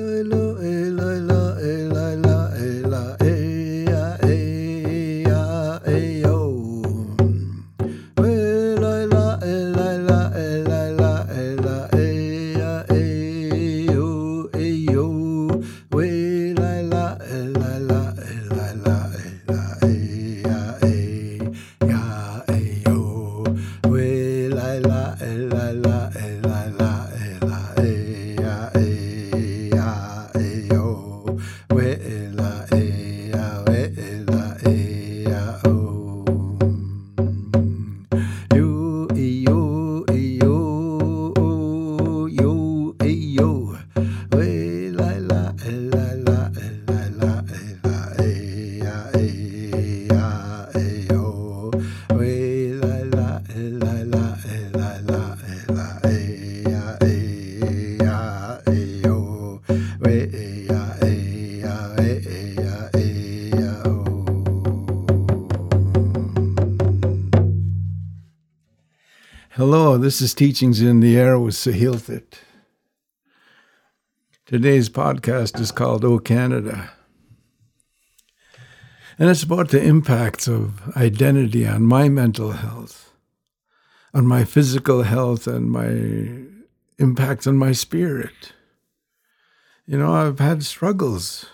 lay low. Hello, this is Teachings in the Air with Saa Hiil Thut. Today's podcast is called O Canada. And it's about the impacts of identity on my mental health, on my physical health, and my impacts on my spirit. You know, I've had struggles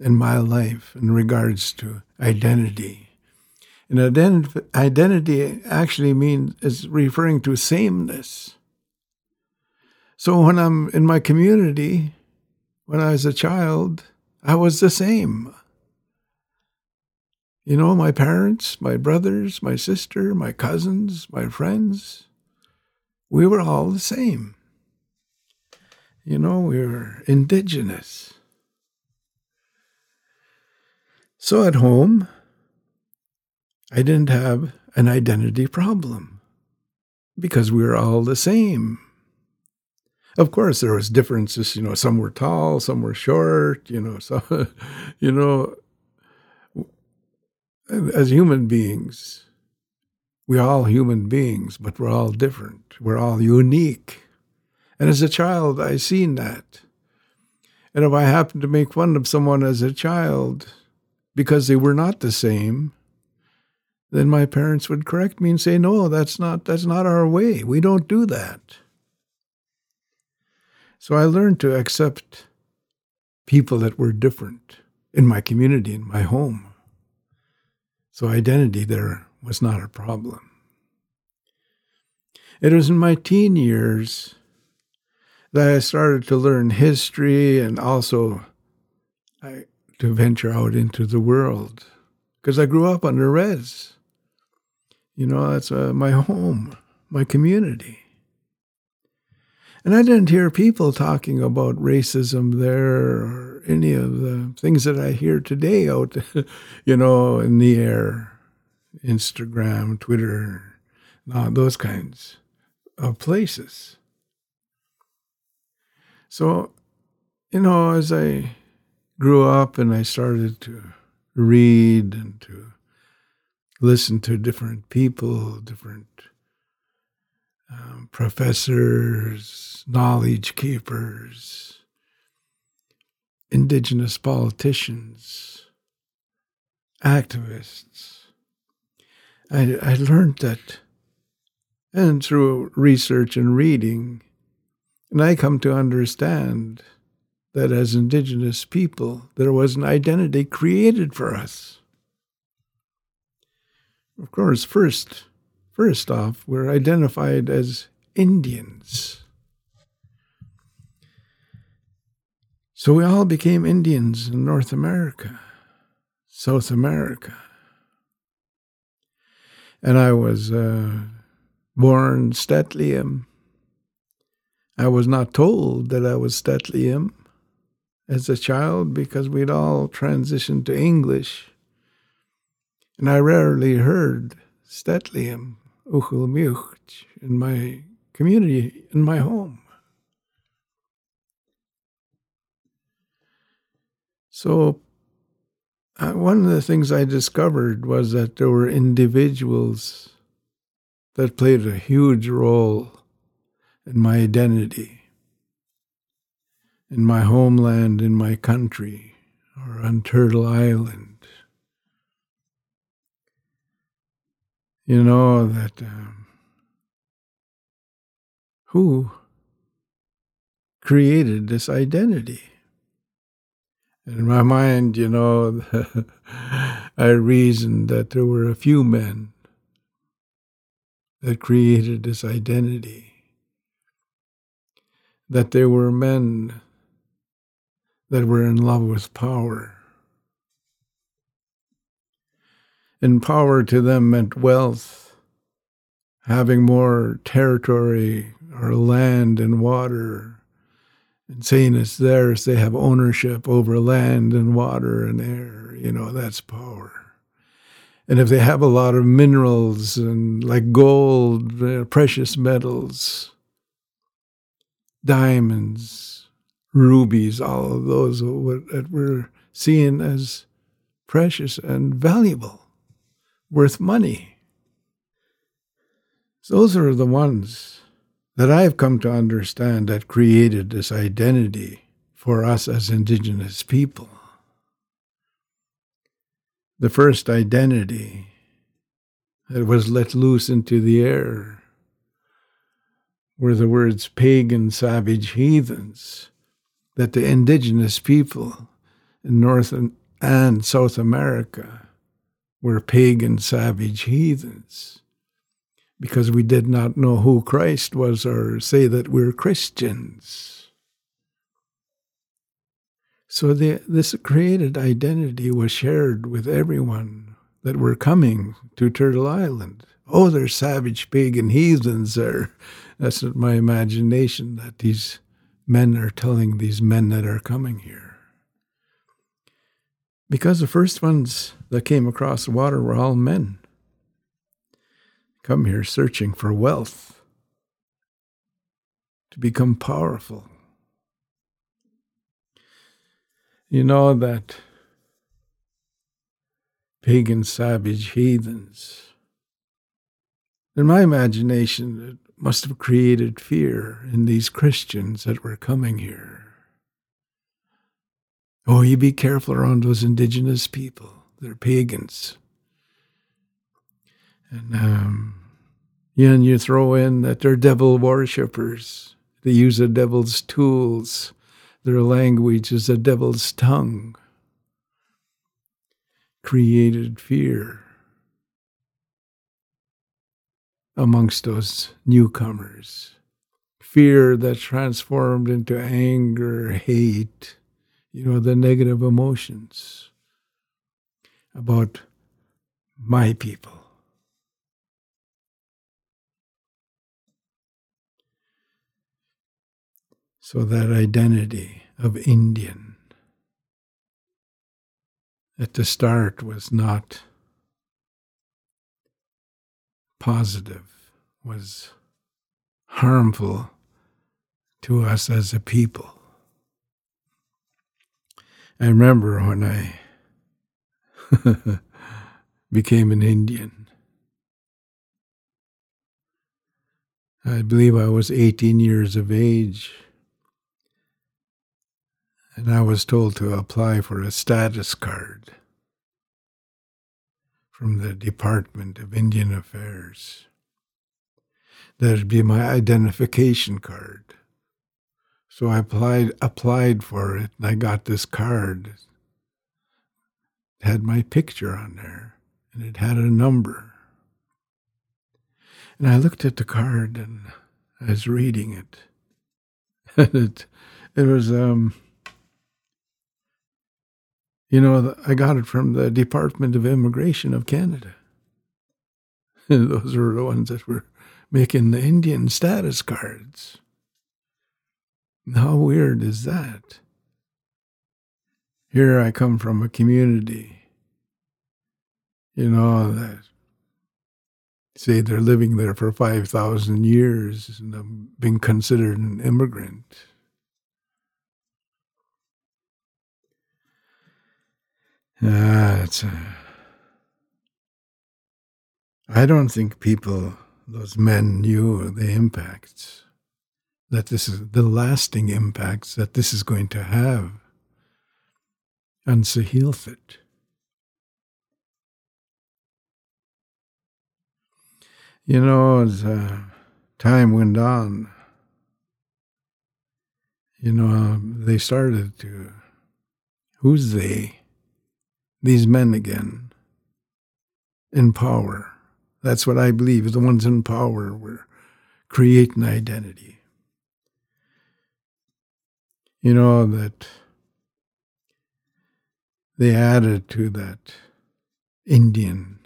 in my life in regards to identity and ident- identity actually means is referring to sameness. So when I'm in my community, when I was a child, I was the same. You know, my parents, my brothers, my sister, my cousins, my friends, we were all the same. You know, we were indigenous. So at home, I didn't have an identity problem because we were all the same. Of course, there was differences. You know, some were tall, some were short. You know, so you know, as human beings, we're all human beings, but we're all different. We're all unique. And as a child, I seen that. And if I happened to make fun of someone as a child because they were not the same, then my parents would correct me and say, "No, that's not that's not our way. We don't do that." So I learned to accept people that were different in my community, in my home. So identity there was not a problem. It was in my teen years that I started to learn history and also I, to venture out into the world because I grew up under res. You know, that's uh, my home, my community. And I didn't hear people talking about racism there or any of the things that I hear today out, you know, in the air, Instagram, Twitter, those kinds of places. So, you know, as I grew up and I started to read and to listen to different people, different um, professors, knowledge keepers, indigenous politicians, activists. I, I learned that, and through research and reading, and I come to understand that as indigenous people, there was an identity created for us of course, first, first off, we're identified as Indians. So we all became Indians in North America, South America. And I was uh, born St'át'imc. I was not told that I was St'át'imc as a child because we'd all transitioned to English and I rarely heard St'át'imc Uchulmiuch in my community, in my home. So, uh, one of the things I discovered was that there were individuals that played a huge role in my identity. in my homeland, in my country, or on Turtle Island. You know that um, who created this identity? In my mind, you know, I reasoned that there were a few men that created this identity, that there were men that were in love with power. And power to them meant wealth, having more territory or land and water and saying it's theirs, they have ownership over land and water and air. You know, that's power. And if they have a lot of minerals and like gold, uh, precious metals, diamonds, rubies, all of those that we're seeing as precious and valuable, worth money. Those are the ones that I've come to understand that created this identity for us as Indigenous people. The first identity that was let loose into the air were the words pagan, savage, heathens, that the indigenous people in North and South America were pagan, savage, heathens because we did not know who Christ was or say that we're Christians. So the, this created identity was shared with everyone that were coming to Turtle Island. Oh, they're savage pagan heathens there. That's my imagination that these men are telling these men that are coming here. Because the first ones that came across the water were all men come here searching for wealth, to become powerful. You know that pagan, savage heathens, in my imagination, it must have created fear in these Christians that were coming here. Oh, you be careful around those indigenous people. They're pagans. And um, and you throw in that they're devil worshippers. They use the devil's tools. Their language is the devil's tongue. Created fear amongst those newcomers. Fear that transformed into anger, hate, you know, the negative emotions about my people. So that identity of Indian at the start was not positive, was harmful to us as a people. I remember when I became an Indian. I believe I was 18 years of age and I was told to apply for a status card from the Department of Indian Affairs. That'd be my identification card. So I applied applied for it and I got this card. It had my picture on there and it had a number. And I looked at the card and I was reading it. And it it was um you know, I got it from the Department of Immigration of Canada. Those were the ones that were making the Indian status cards. How weird is that? Here I come from a community, you know, that say they're living there for 5,000 years and have been considered an immigrant. Uh, it's, uh, I don't think people, those men, knew the impacts that this is the lasting impacts that this is going to have on Saa Hiil Thut. You know, as uh, time went on, you know, they started to, who's they? These men again, in power. That's what I believe. The ones in power were creating identity. You know, that they added to that Indian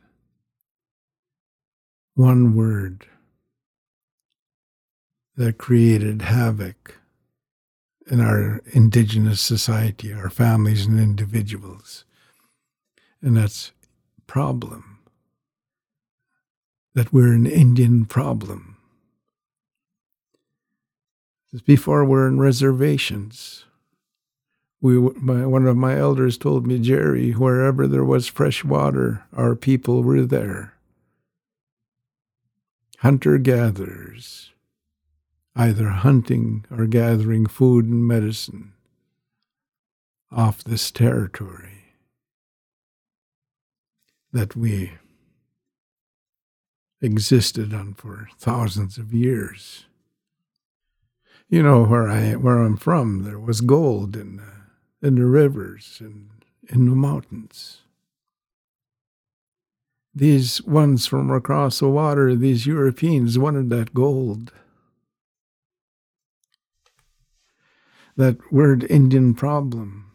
one word that created havoc in our indigenous society, our families and individuals. And that's problem. That we're an Indian problem. Before we're in reservations. We, my, one of my elders told me, Gerry, wherever there was fresh water, our people were there hunter gatherers, either hunting or gathering food and medicine off this territory that we existed on for thousands of years. You know where I where I'm from, there was gold in the, in the rivers and in the mountains these ones from across the water, these Europeans, wanted that gold. That word Indian problem.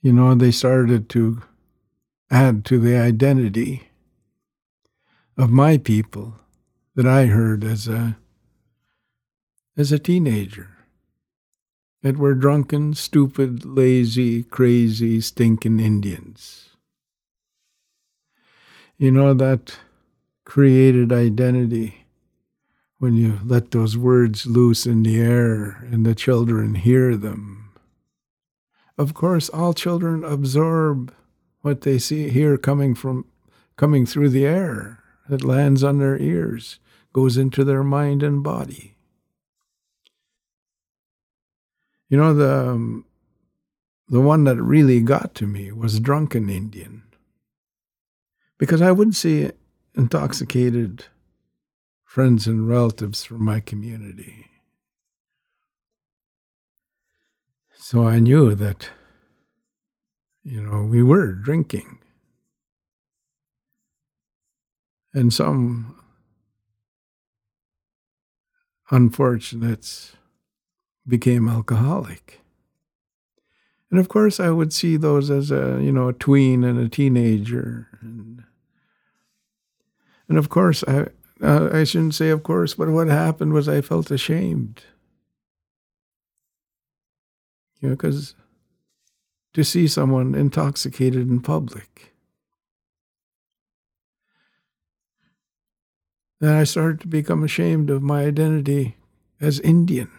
You know, they started to add to the identity of my people that I heard as a as a teenager that we're drunken, stupid, lazy, crazy, stinking Indians. You know, that created identity when you let those words loose in the air and the children hear them. Of course, all children absorb what they see hear coming from coming through the air. It lands on their ears, goes into their mind and body. You know, the, um, the one that really got to me was Drunken Indian. Because I would see intoxicated friends and relatives from my community. So I knew that, you know, we were drinking. And some unfortunates became alcoholic. And of course, I would see those as a you know a tween and a teenager, and and of course, I uh, I shouldn't say of course, but what happened was I felt ashamed. You know, because to see someone intoxicated in public. Then I started to become ashamed of my identity as Indian.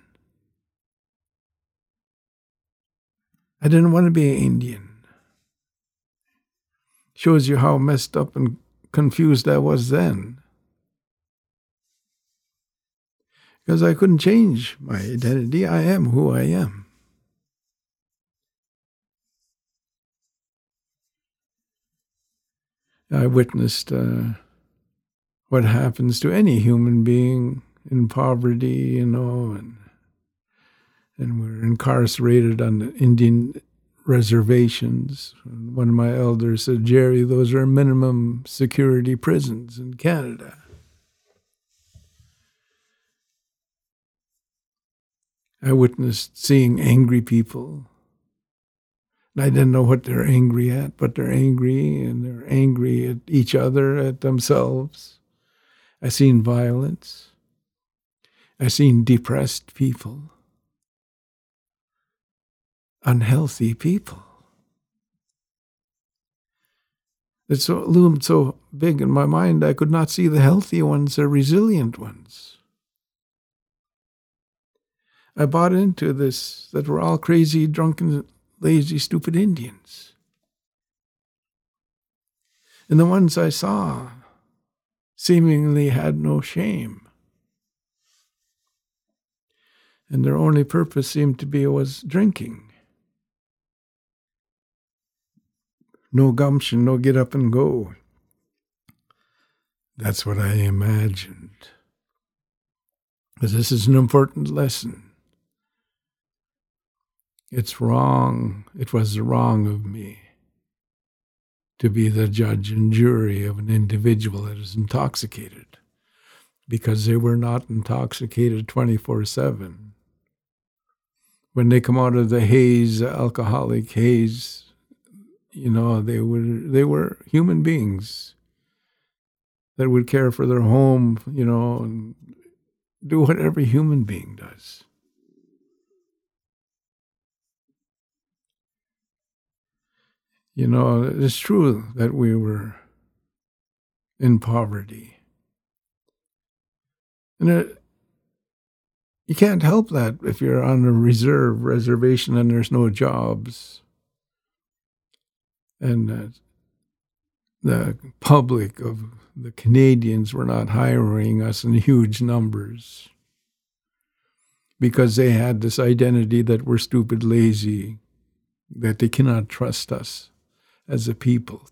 I didn't want to be an Indian. Shows you how messed up and confused I was then. Because I couldn't change my identity. I am who I am. I witnessed uh, what happens to any human being in poverty, you know, and and we're incarcerated on the Indian reservations. One of my elders said, Gerry, those are minimum security prisons in Canada. I witnessed seeing angry people. I didn't know what they're angry at, but they're angry and they're angry at each other, at themselves. I seen violence. I've seen depressed people unhealthy people. It so, loomed so big in my mind, I could not see the healthy ones, the resilient ones. I bought into this that we're all crazy, drunken, lazy, stupid Indians. And the ones I saw seemingly had no shame. And their only purpose seemed to be was drinking. No gumption, no get up and go. That's what I imagined. But this is an important lesson. It's wrong. It was wrong of me to be the judge and jury of an individual that is intoxicated because they were not intoxicated 24 7. When they come out of the haze, alcoholic haze, you know, they were, they were human beings that would care for their home, you know, and do what every human being does. You know, it's true that we were in poverty. And it, you can't help that if you're on a reserve reservation and there's no jobs. And the public of the Canadians were not hiring us in huge numbers because they had this identity that we're stupid, lazy, that they cannot trust us as a people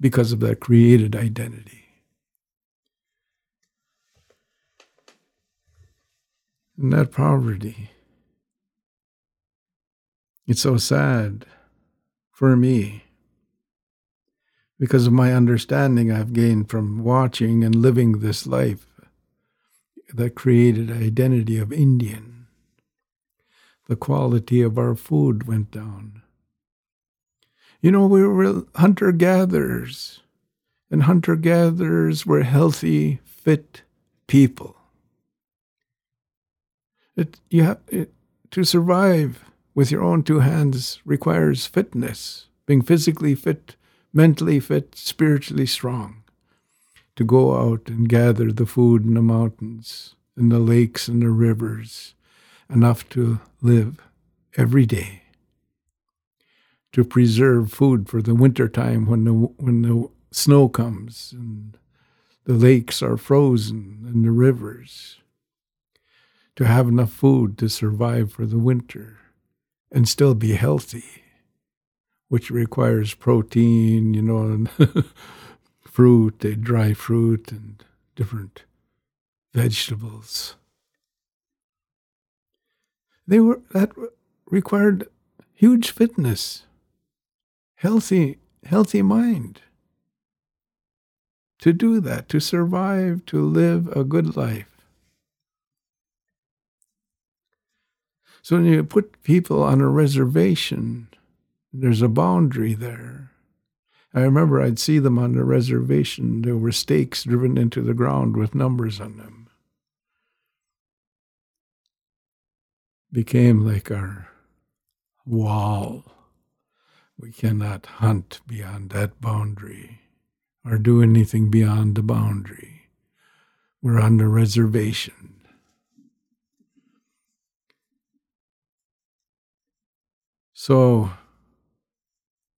because of that created identity. And that poverty, it's so sad for me because of my understanding I've gained from watching and living this life that created identity of Indian. The quality of our food went down. You know, we were hunter gatherers, and hunter gatherers were healthy, fit people. It, you have, it, to survive with your own two hands requires fitness, being physically fit, mentally fit, spiritually strong, to go out and gather the food in the mountains, in the lakes and the rivers, enough to live every day to preserve food for the winter time when the when the snow comes and the lakes are frozen and the rivers. To have enough food to survive for the winter and still be healthy which requires protein you know and fruit dry fruit and different vegetables. They were that required huge fitness healthy, healthy mind to do that, to survive, to live a good life. So when you put people on a reservation, there's a boundary there. I remember I'd see them on the reservation. There were stakes driven into the ground with numbers on them. Became like our wall. We cannot hunt beyond that boundary or do anything beyond the boundary. We're on the reservation. So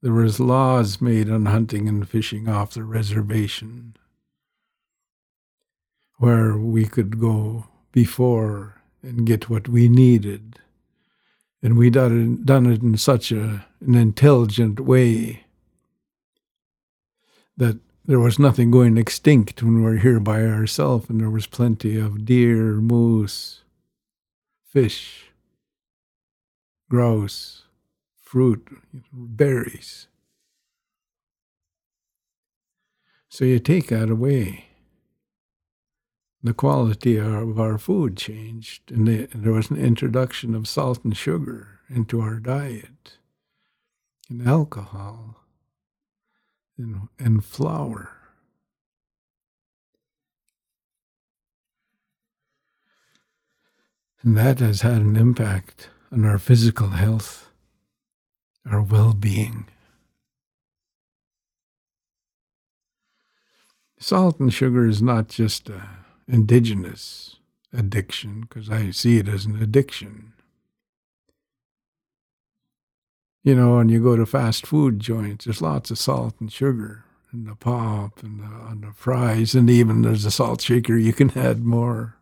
there was laws made on hunting and fishing off the reservation where we could go before and get what we needed and we done it, done it in such a, an intelligent way. That there was nothing going extinct when we were here by ourselves, and there was plenty of deer, moose, fish, grouse, fruit, berries. So you take that away. The quality of our food changed, and there was an introduction of salt and sugar into our diet, and alcohol, and, and flour. And that has had an impact on our physical health, our well being. Salt and sugar is not just a indigenous addiction because I see it as an addiction. You know, and you go to fast food joints, there's lots of salt and sugar. and the pop and the, on the fries, and even there's a salt shaker, you can add more.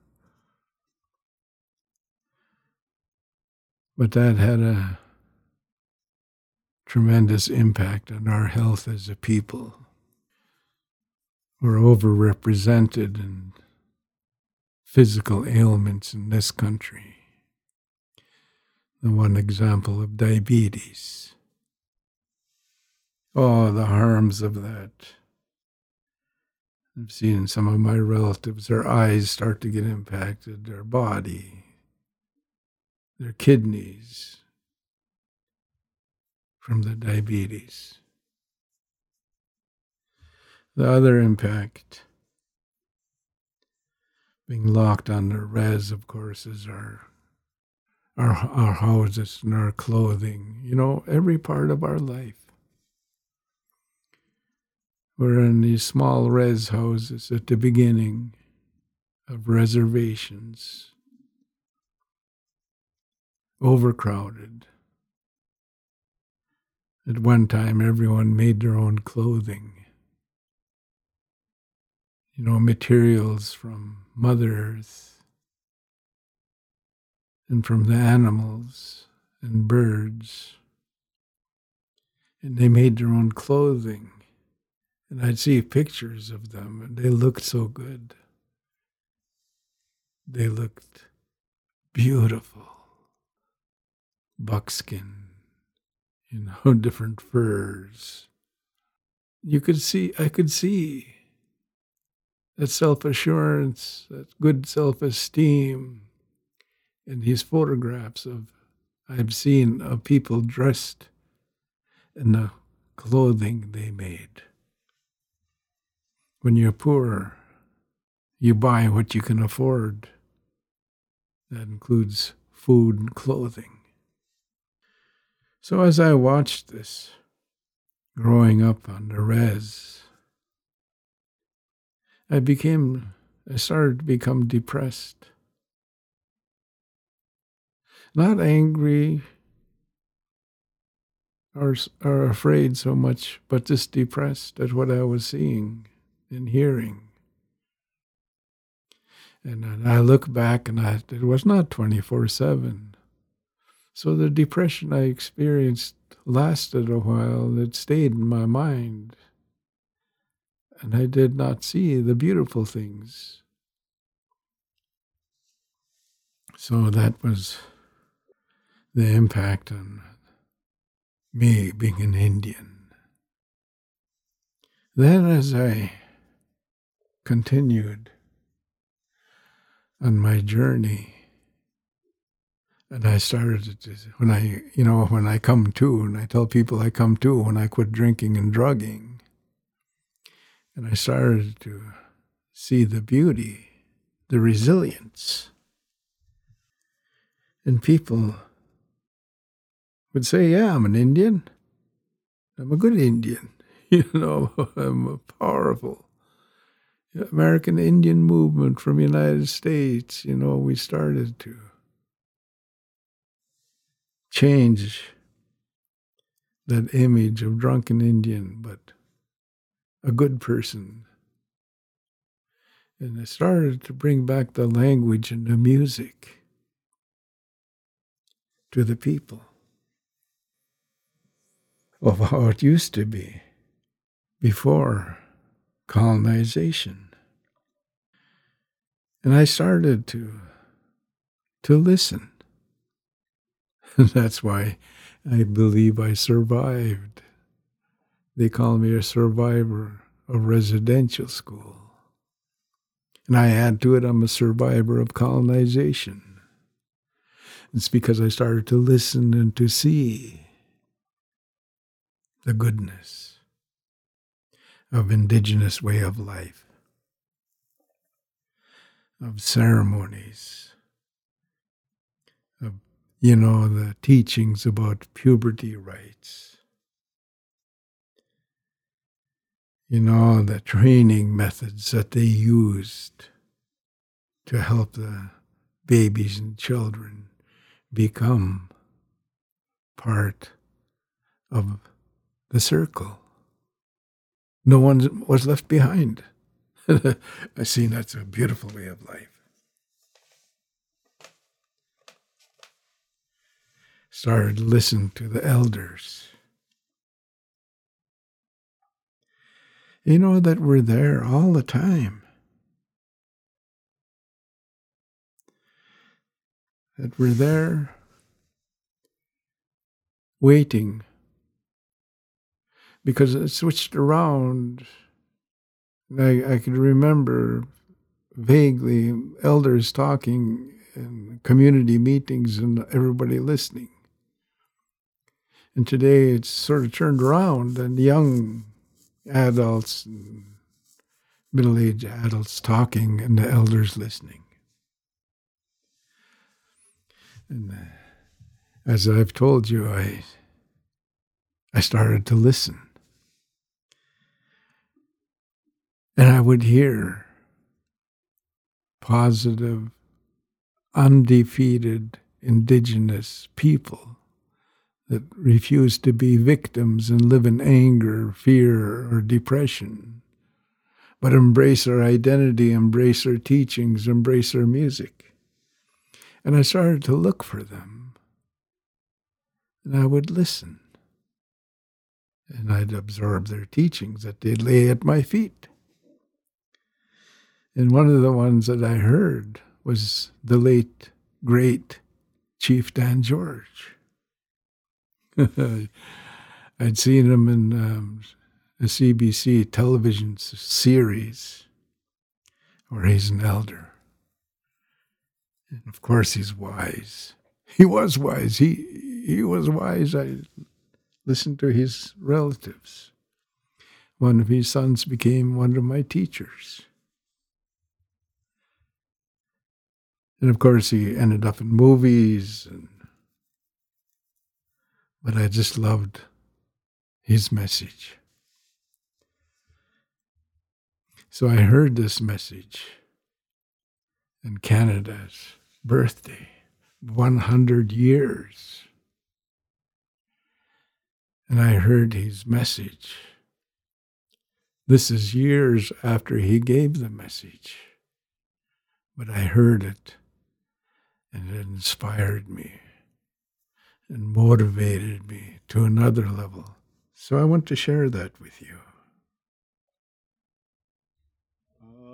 But that had a tremendous impact on our health as a people. We're overrepresented in physical ailments in this country. The one example of diabetes. Oh, the harms of that. I've seen some of my relatives, their eyes start to get impacted, their body, their kidneys from the diabetes. The other impact, being locked on the res, of course, is our, our, our houses and our clothing, you know, every part of our life. We're in these small res houses at the beginning of reservations, overcrowded. At one time, everyone made their own clothing you know, materials from Mother Earth and from the animals and birds. And they made their own clothing. And I'd see pictures of them, and they looked so good. They looked beautiful. Buckskin, you know, different furs. You could see, I could see that self assurance, that good self esteem. In these photographs of I've seen of people dressed in the clothing they made. When you're poor, you buy what you can afford. That includes food and clothing. So as I watched this, growing up on the res, I became, I started to become depressed. Not angry or, or afraid so much, but just depressed at what I was seeing and hearing. And I look back and I, it was not 24 7. So the depression I experienced lasted a while. It stayed in my mind and I did not see the beautiful things. So that was the impact on me being an Indian. Then, as I continued on my journey, and I started to, when I, you know, when I come to, and I tell people I come to when I quit drinking and drugging, and I started to see the beauty, the resilience. And people would say, Yeah, I'm an Indian. I'm a good Indian. You know, I'm a powerful. American Indian movement from United States, you know, we started to change that image of drunken Indian, but a good person. And I started to bring back the language and the music to the people of how it used to be before colonization. And I started to to listen. That's why I believe I survived. They call me a survivor of residential school. And I add to it, I'm a survivor of colonization. It's because I started to listen and to see the goodness of indigenous way of life, of ceremonies, of, you know, the teachings about puberty rites. You know, the training methods that they used to help the babies and children become part of the circle. No one was left behind. I see that's a beautiful way of life. Started to listen to the elders. You know that we're there all the time. That we're there waiting because it switched around. I, I could remember vaguely elders talking in community meetings and everybody listening. And today it's sort of turned around, and young adults, middle aged adults talking, and the elders listening. And uh, as I've told you, I, I started to listen. And I would hear positive, undefeated indigenous people that refuse to be victims and live in anger, fear, or depression, but embrace our identity, embrace our teachings, embrace our music. And I started to look for them. And I would listen. And I'd absorb their teachings that they'd lay at my feet. And one of the ones that I heard was the late, great Chief Dan George. I'd seen him in um, a CBC television series where he's an elder. And of course, he's wise. He was wise. He, he was wise. I listened to his relatives. One of his sons became one of my teachers. And of course, he ended up in movies. And, but I just loved his message. So I heard this message in Canada's birthday, 100 years. And I heard his message. This is years after he gave the message, but I heard it and it inspired me and motivated me to another level. So I want to share that with you. Ah,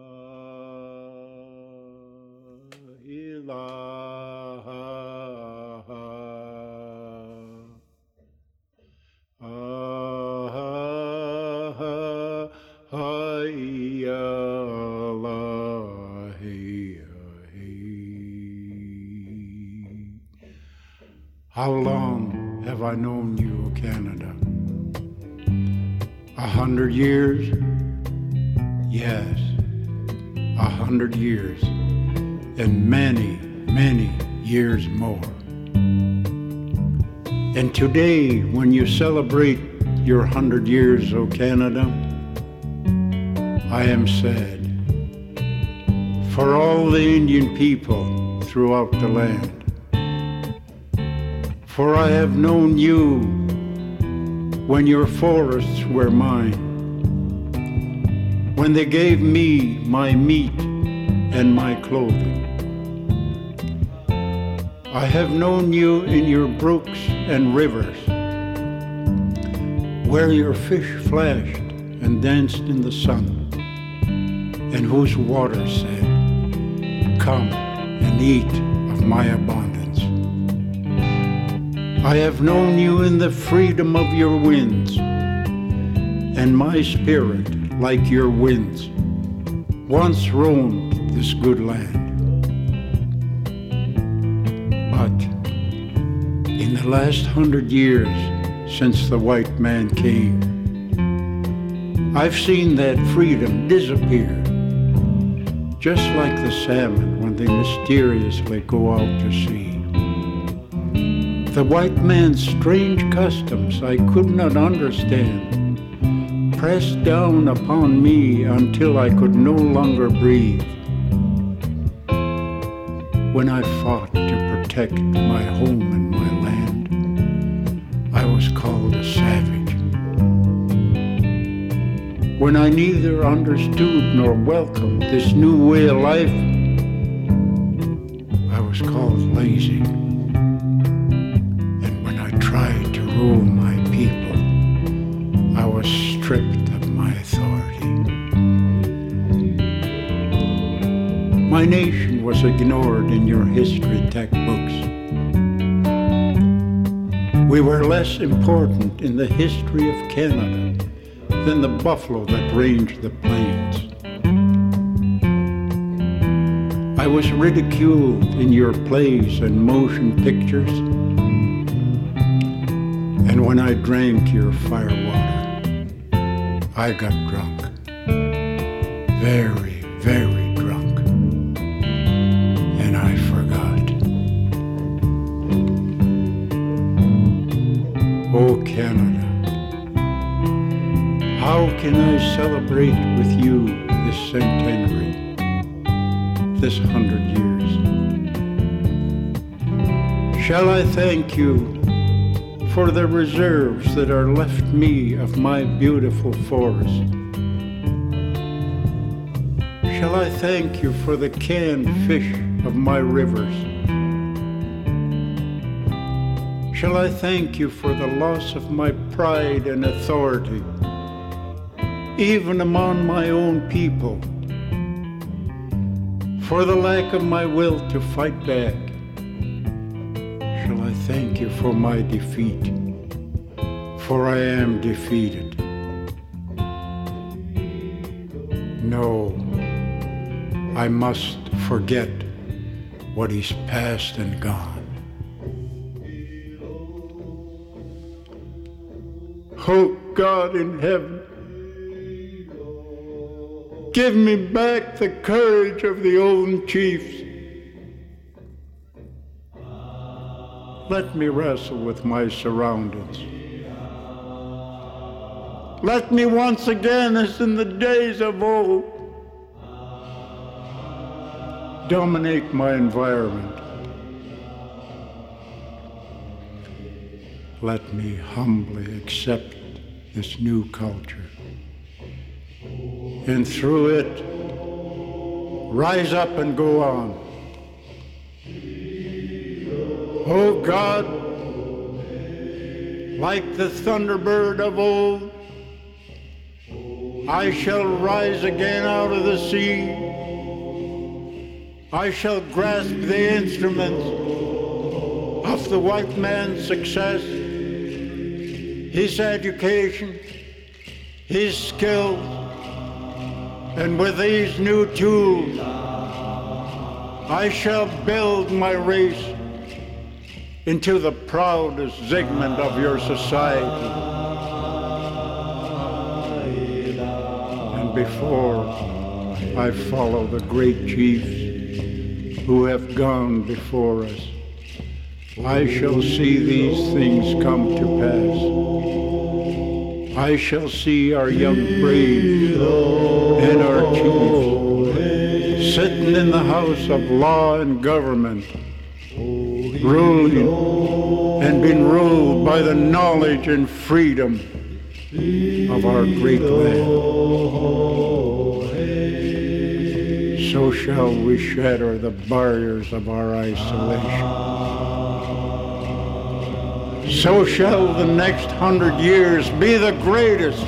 How long have I known you, O Canada? A hundred years? Yes, a hundred years, and many, many years more. And today, when you celebrate your hundred years, O Canada, I am sad for all the Indian people throughout the land for I have known you when your forests were mine, when they gave me my meat and my clothing. I have known you in your brooks and rivers, where your fish flashed and danced in the sun, and whose water said, Come and eat of my abundance. I have known you in the freedom of your winds, and my spirit, like your winds, once roamed this good land. But in the last hundred years since the white man came, I've seen that freedom disappear, just like the salmon when they mysteriously go out to sea. The white man's strange customs I could not understand pressed down upon me until I could no longer breathe. When I fought to protect my home and my land, I was called a savage. when I neither understood nor welcomed this new way of life, ignored in your history textbooks. We were less important in the history of Canada than the buffalo that ranged the plains. I was ridiculed in your plays and motion pictures. And when I drank your firewater, I got drunk. Very, very How can I celebrate with you this centenary, this hundred years? Shall I thank you for the reserves that are left me of my beautiful forest? Shall I thank you for the canned fish of my rivers? Shall I thank you for the loss of my pride and authority? Even among my own people, for the lack of my will to fight back. Shall I thank you for my defeat, for I am defeated. No, I must forget what is past and gone. Oh God in heaven, Give me back the courage of the old chiefs. Let me wrestle with my surroundings. Let me once again, as in the days of old, dominate my environment. Let me humbly accept this new culture and through it rise up and go on. Oh God, like the thunderbird of old, I shall rise again out of the sea. I shall grasp the instruments of the white man's success, his education, his skills, and with these new tools, I shall build my race into the proudest segment of your society. And before I follow the great chiefs who have gone before us, I shall see these things come to pass. I shall see our young braves and our chiefs sitting in the house of law and government, ruling and being ruled by the knowledge and freedom of our great land. So shall we shatter the barriers of our isolation. So shall the next hundred years be the greatest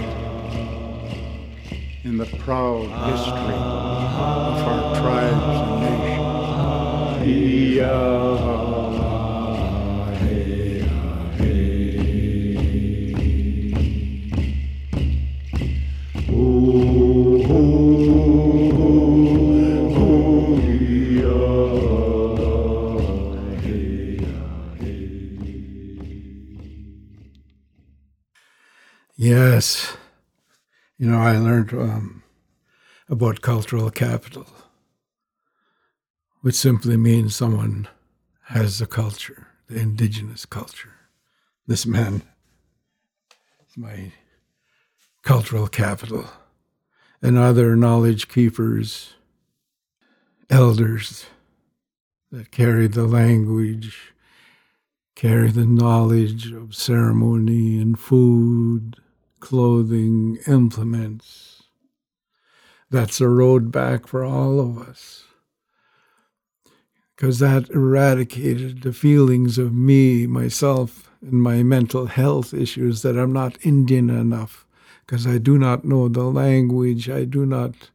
in the proud history of our tribes and nations. I learned um, about cultural capital, which simply means someone has a culture, the indigenous culture. This man is my cultural capital. And other knowledge keepers, elders that carry the language, carry the knowledge of ceremony and food, clothing, implements, That's a road back for all of us. Because that eradicated the feelings of me, myself, and my mental health issues that I'm not Indian enough, because I do not know the language, I do not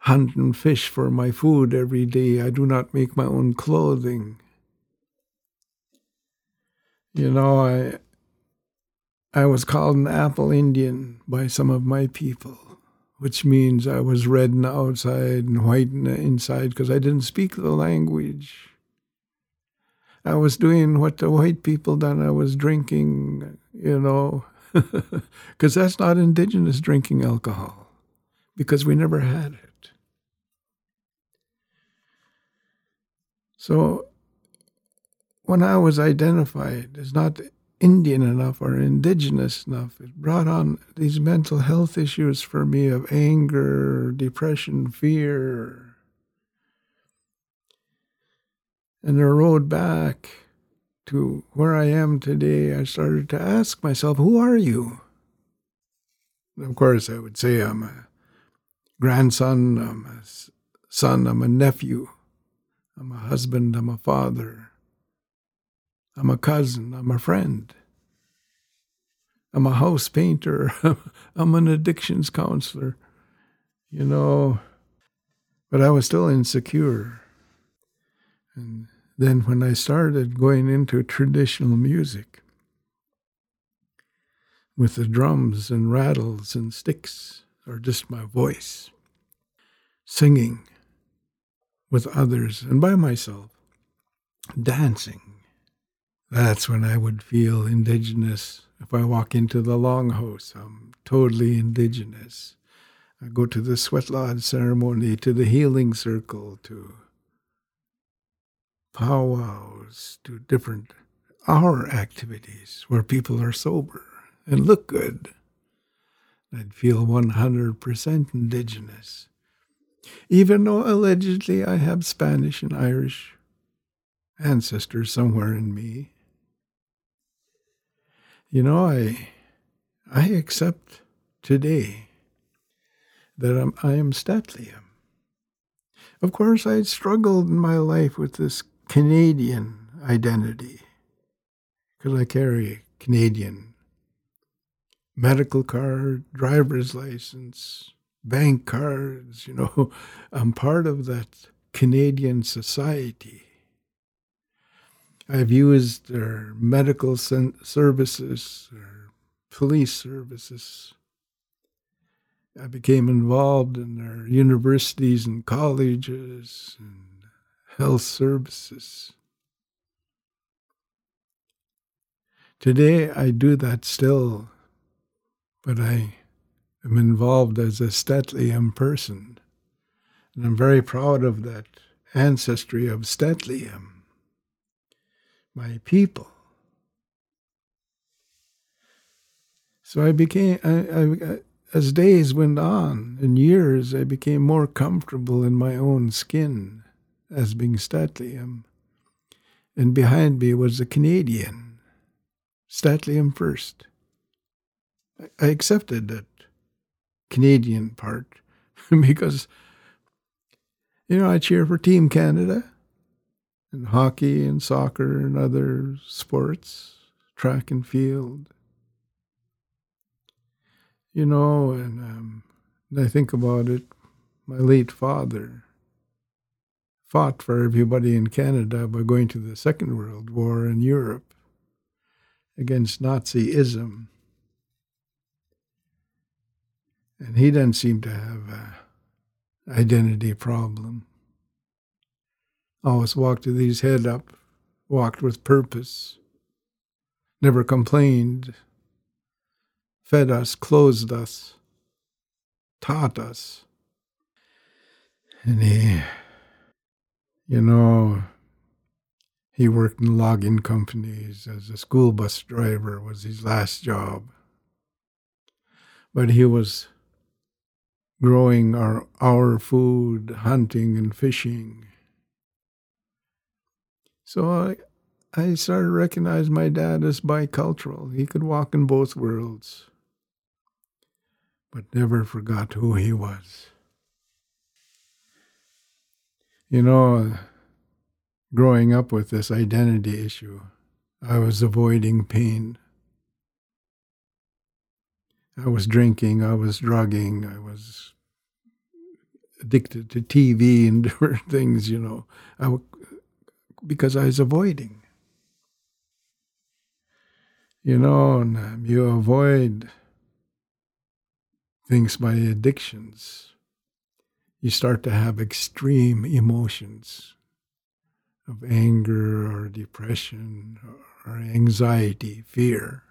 hunt and fish for my food every day, I do not make my own clothing. You know, I I was called an apple Indian by some of my people, which means I was red on the outside and white on the inside because I didn't speak the language. I was doing what the white people done. I was drinking, you know, because that's not indigenous drinking alcohol, because we never had it. So when I was identified as not Indian enough or indigenous enough, it brought on these mental health issues for me of anger, depression, fear. And the road back to where I am today, I started to ask myself, who are you? Of course, I would say I'm a grandson, I'm a son, I'm a nephew, I'm a husband, I'm a father. I'm a cousin. I'm a friend. I'm a house painter. I'm an addictions counselor. You know, but I was still insecure. And then when I started going into traditional music with the drums and rattles and sticks, or just my voice, singing with others and by myself, dancing that's when I would feel indigenous. If I walk into the longhouse, I'm totally indigenous. I go to the sweat lodge ceremony, to the healing circle, to powwows, to different hour activities where people are sober and look good. I'd feel 100% indigenous. Even though allegedly I have Spanish and Irish ancestors somewhere in me. You know, I I accept today that I'm, I am. Of course, I struggled in my life with this Canadian identity because I carry a Canadian medical card, driver's license, bank cards. You know, I'm part of that Canadian society. I've used their medical services, their police services. I became involved in their universities and colleges and health services. Today, I do that still, but I am involved as a St'át'imc person. And I'm very proud of that ancestry of St'át'imc my people. So I became, I, I, as days went on and years, I became more comfortable in my own skin as being St'át'imc. And behind me was a Canadian, St'át'imc first. I accepted that Canadian part because, you know, I cheer for Team Canada and hockey and soccer and other sports, track and field. You know, and um, I think about it, my late father fought for everybody in Canada by going to the Second World War in Europe against Nazism. And he doesn't seem to have an identity problem always walked with his head up, walked with purpose, never complained, fed us, clothed us, taught us. And he, you know, he worked in logging companies as a school bus driver was his last job. But he was growing our, our food, hunting and fishing. So I, I started to recognize my dad as bicultural. He could walk in both worlds, but never forgot who he was. You know, growing up with this identity issue, I was avoiding pain. I was drinking, I was drugging, I was addicted to TV and different things, you know, I, because I was avoiding. You know, you avoid things by addictions. You start to have extreme emotions of anger or depression or anxiety, fear.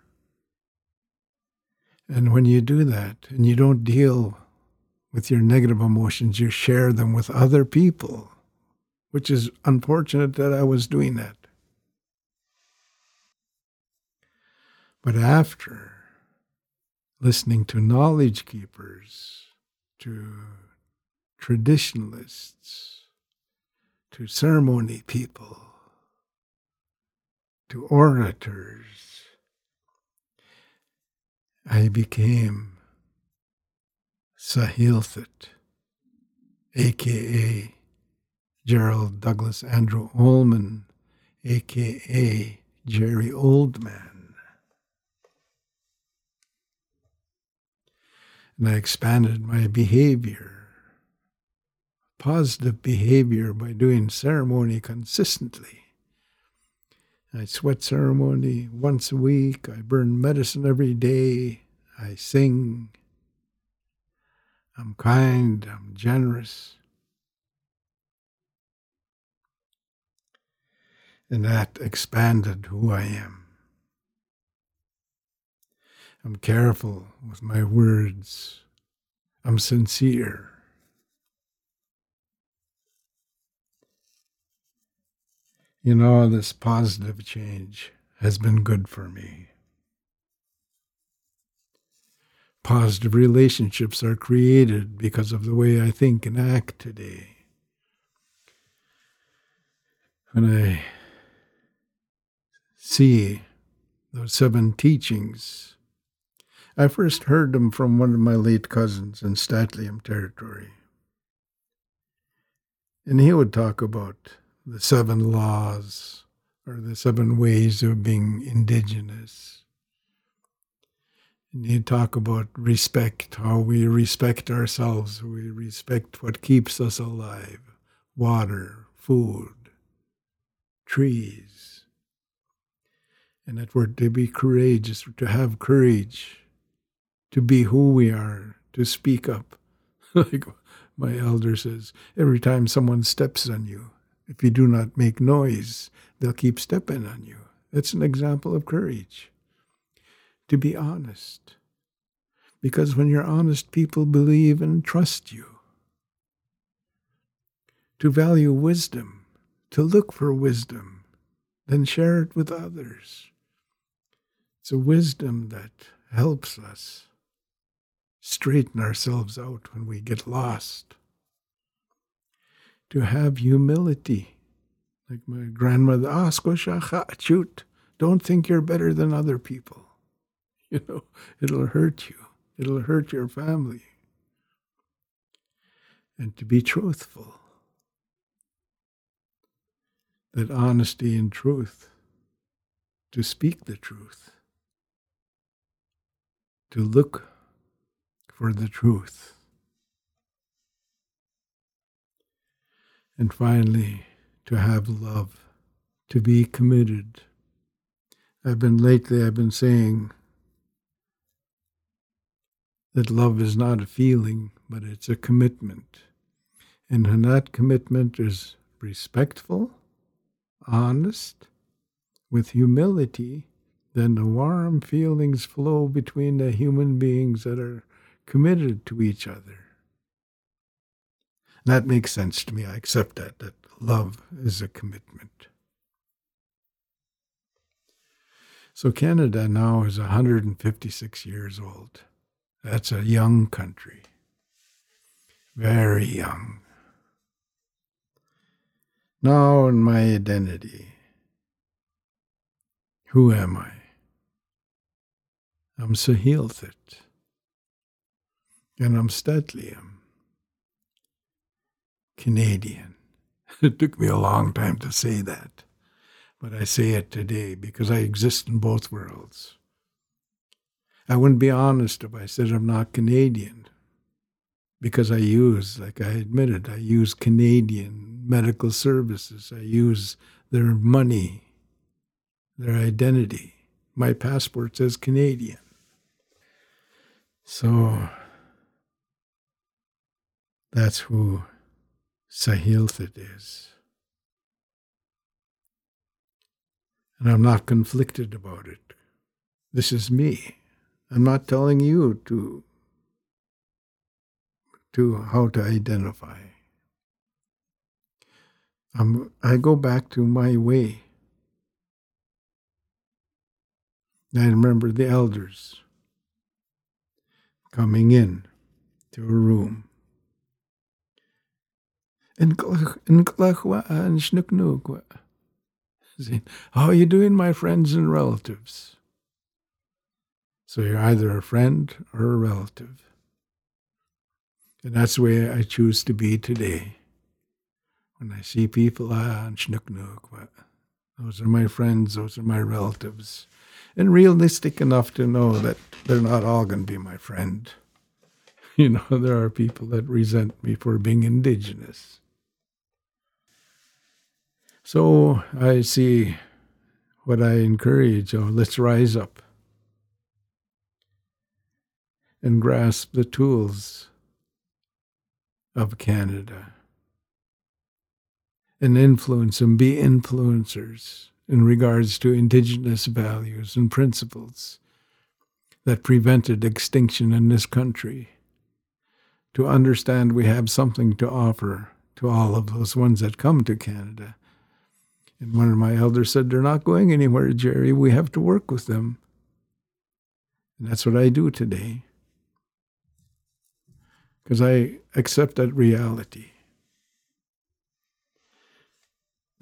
And when you do that and you don't deal with your negative emotions, you share them with other people, which is unfortunate that I was doing that. But after listening to knowledge keepers, to traditionalists, to ceremony people, to orators, I became Saa Hiil Thut, aka Gerald Douglas Andrew Oldman, aka Gerry Oldman. And I expanded my behavior, positive behavior, by doing ceremony consistently. I sweat ceremony once a week. I burn medicine every day. I sing. I'm kind. I'm generous. And that expanded who I am. I'm careful with my words. I'm sincere. You know, this positive change has been good for me. Positive relationships are created because of the way I think and act today. When I see those seven teachings, I first heard them from one of my late cousins in St'át'imc territory. And he would talk about the seven laws or the seven ways of being indigenous. And he'd talk about respect, how we respect ourselves, we respect what keeps us alive water, food, trees. And that we're to be courageous, to have courage, to be who we are, to speak up. like my elder says, every time someone steps on you, if you do not make noise, they'll keep stepping on you. That's an example of courage. To be honest. Because when you're honest, people believe and trust you. To value wisdom, to look for wisdom, then share it with others. It's a wisdom that helps us straighten ourselves out when we get lost to have humility. Like my grandmother, ah, shoot, don't think you're better than other people. You know, it'll hurt you. It'll hurt your family. And to be truthful. That honesty and truth, to speak the truth, to look for the truth. And finally, to have love, to be committed. I've been lately, I've been saying that love is not a feeling, but it's a commitment. And when that commitment is respectful, honest, with humility, then the warm feelings flow between the human beings that are committed to each other. That makes sense to me. I accept that, that love is a commitment. So Canada now is 156 years old. That's a young country. Very young. Now, in my identity, who am I? I'm Saa Hiil Thut, and I'm St'át'imc. Canadian. It took me a long time to say that, but I say it today because I exist in both worlds. I wouldn't be honest if I said I'm not Canadian because I use, like I admitted, I use Canadian medical services. I use their money, their identity. My passport says Canadian. So that's who Saa Hiil Thut is. And I'm not conflicted about it. This is me. I'm not telling you to, to how to identify. I'm, I go back to my way. I remember the elders coming in to a room. And how are you doing, my friends and relatives? So you're either a friend or a relative. And that's the way I choose to be today. When I see people, ah, those are my friends, those are my relatives and realistic enough to know that they're not all going to be my friend. You know, there are people that resent me for being indigenous. So I see what I encourage, oh, let's rise up and grasp the tools of Canada and influence and be influencers in regards to indigenous values and principles that prevented extinction in this country. To understand we have something to offer to all of those ones that come to Canada. And one of my elders said, They're not going anywhere, Gerry. We have to work with them. And that's what I do today. Because I accept that reality.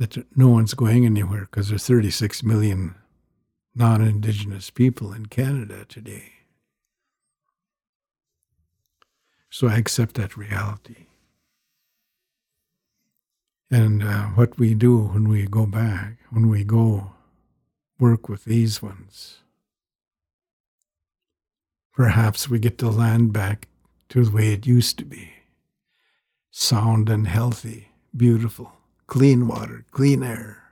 That no one's going anywhere because there's 36 million non Indigenous people in Canada today. So I accept that reality. And uh, what we do when we go back, when we go work with these ones, perhaps we get the land back to the way it used to be sound and healthy, beautiful clean water, clean air,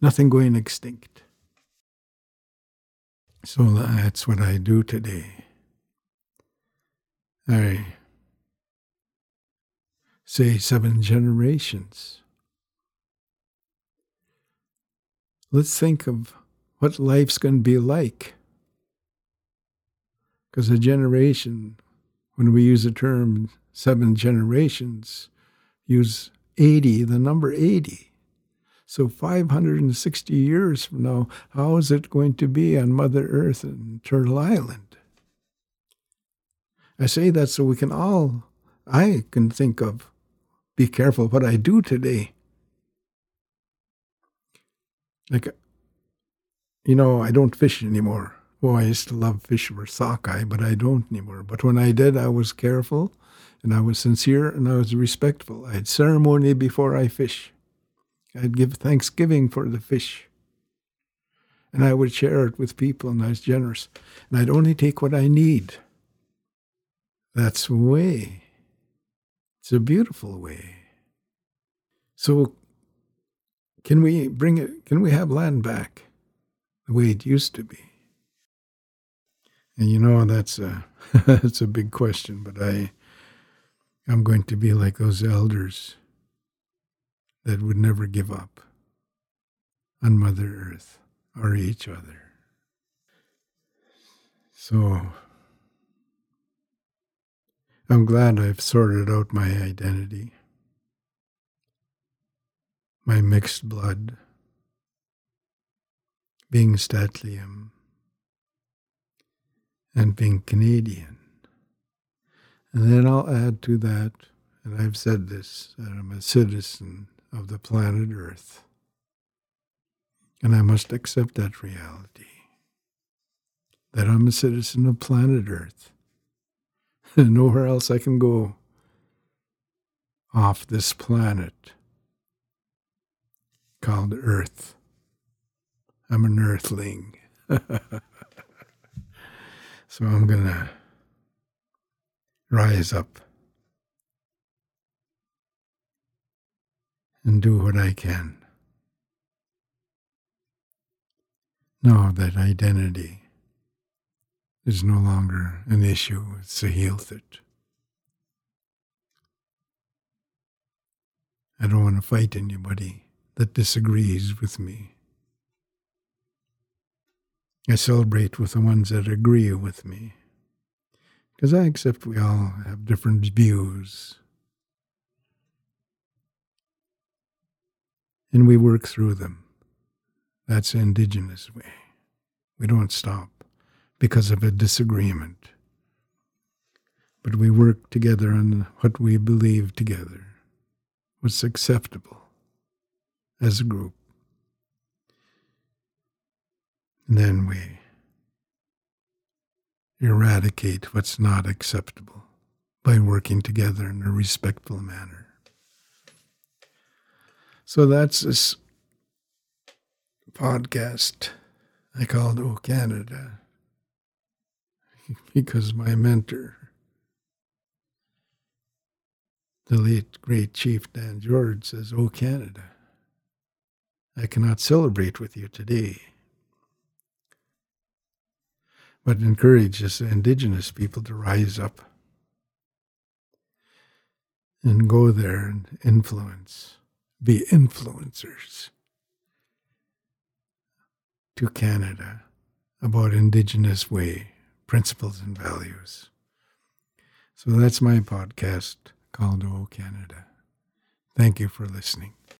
nothing going extinct. So that's what I do today. I say seven generations. Let's think of what life's going to be like. Because a generation, when we use the term seven generations, use 80, the number 80. So 560 years from now, how is it going to be on Mother Earth and Turtle Island? I say that so we can all, I can think of, be careful what I do today. Like, you know, I don't fish anymore. Well, I used to love fish for sockeye, but I don't anymore. But when I did, I was careful and I was sincere and I was respectful. I had ceremony before I fish. I'd give thanksgiving for the fish. And I would share it with people and I was generous. And I'd only take what I need. That's way. It's a beautiful way. So can we bring it can we have land back the way it used to be? And you know that's a that's a big question, but I I'm going to be like those elders that would never give up on Mother Earth or each other. So I'm glad I've sorted out my identity, my mixed blood, being St'át'imc, and being Canadian. And then I'll add to that, and I've said this, that I'm a citizen of the planet Earth. And I must accept that reality that I'm a citizen of planet Earth. Nowhere else I can go off this planet called Earth. I'm an earthling. so I'm going to rise up and do what I can. Now that identity is no longer an issue, it's a it. I don't want to fight anybody that disagrees with me. I celebrate with the ones that agree with me because I accept we all have different views. And we work through them. That's indigenous way. We don't stop because of a disagreement, but we work together on what we believe together what's acceptable as a group. And then we eradicate what's not acceptable by working together in a respectful manner. So that's this podcast I called Oh Canada because my mentor The late great Chief Dan George says, Oh, Canada, I cannot celebrate with you today, but encourages indigenous people to rise up and go there and influence, be influencers to Canada about Indigenous way, principles, and values. So that's my podcast called O Canada. Thank you for listening.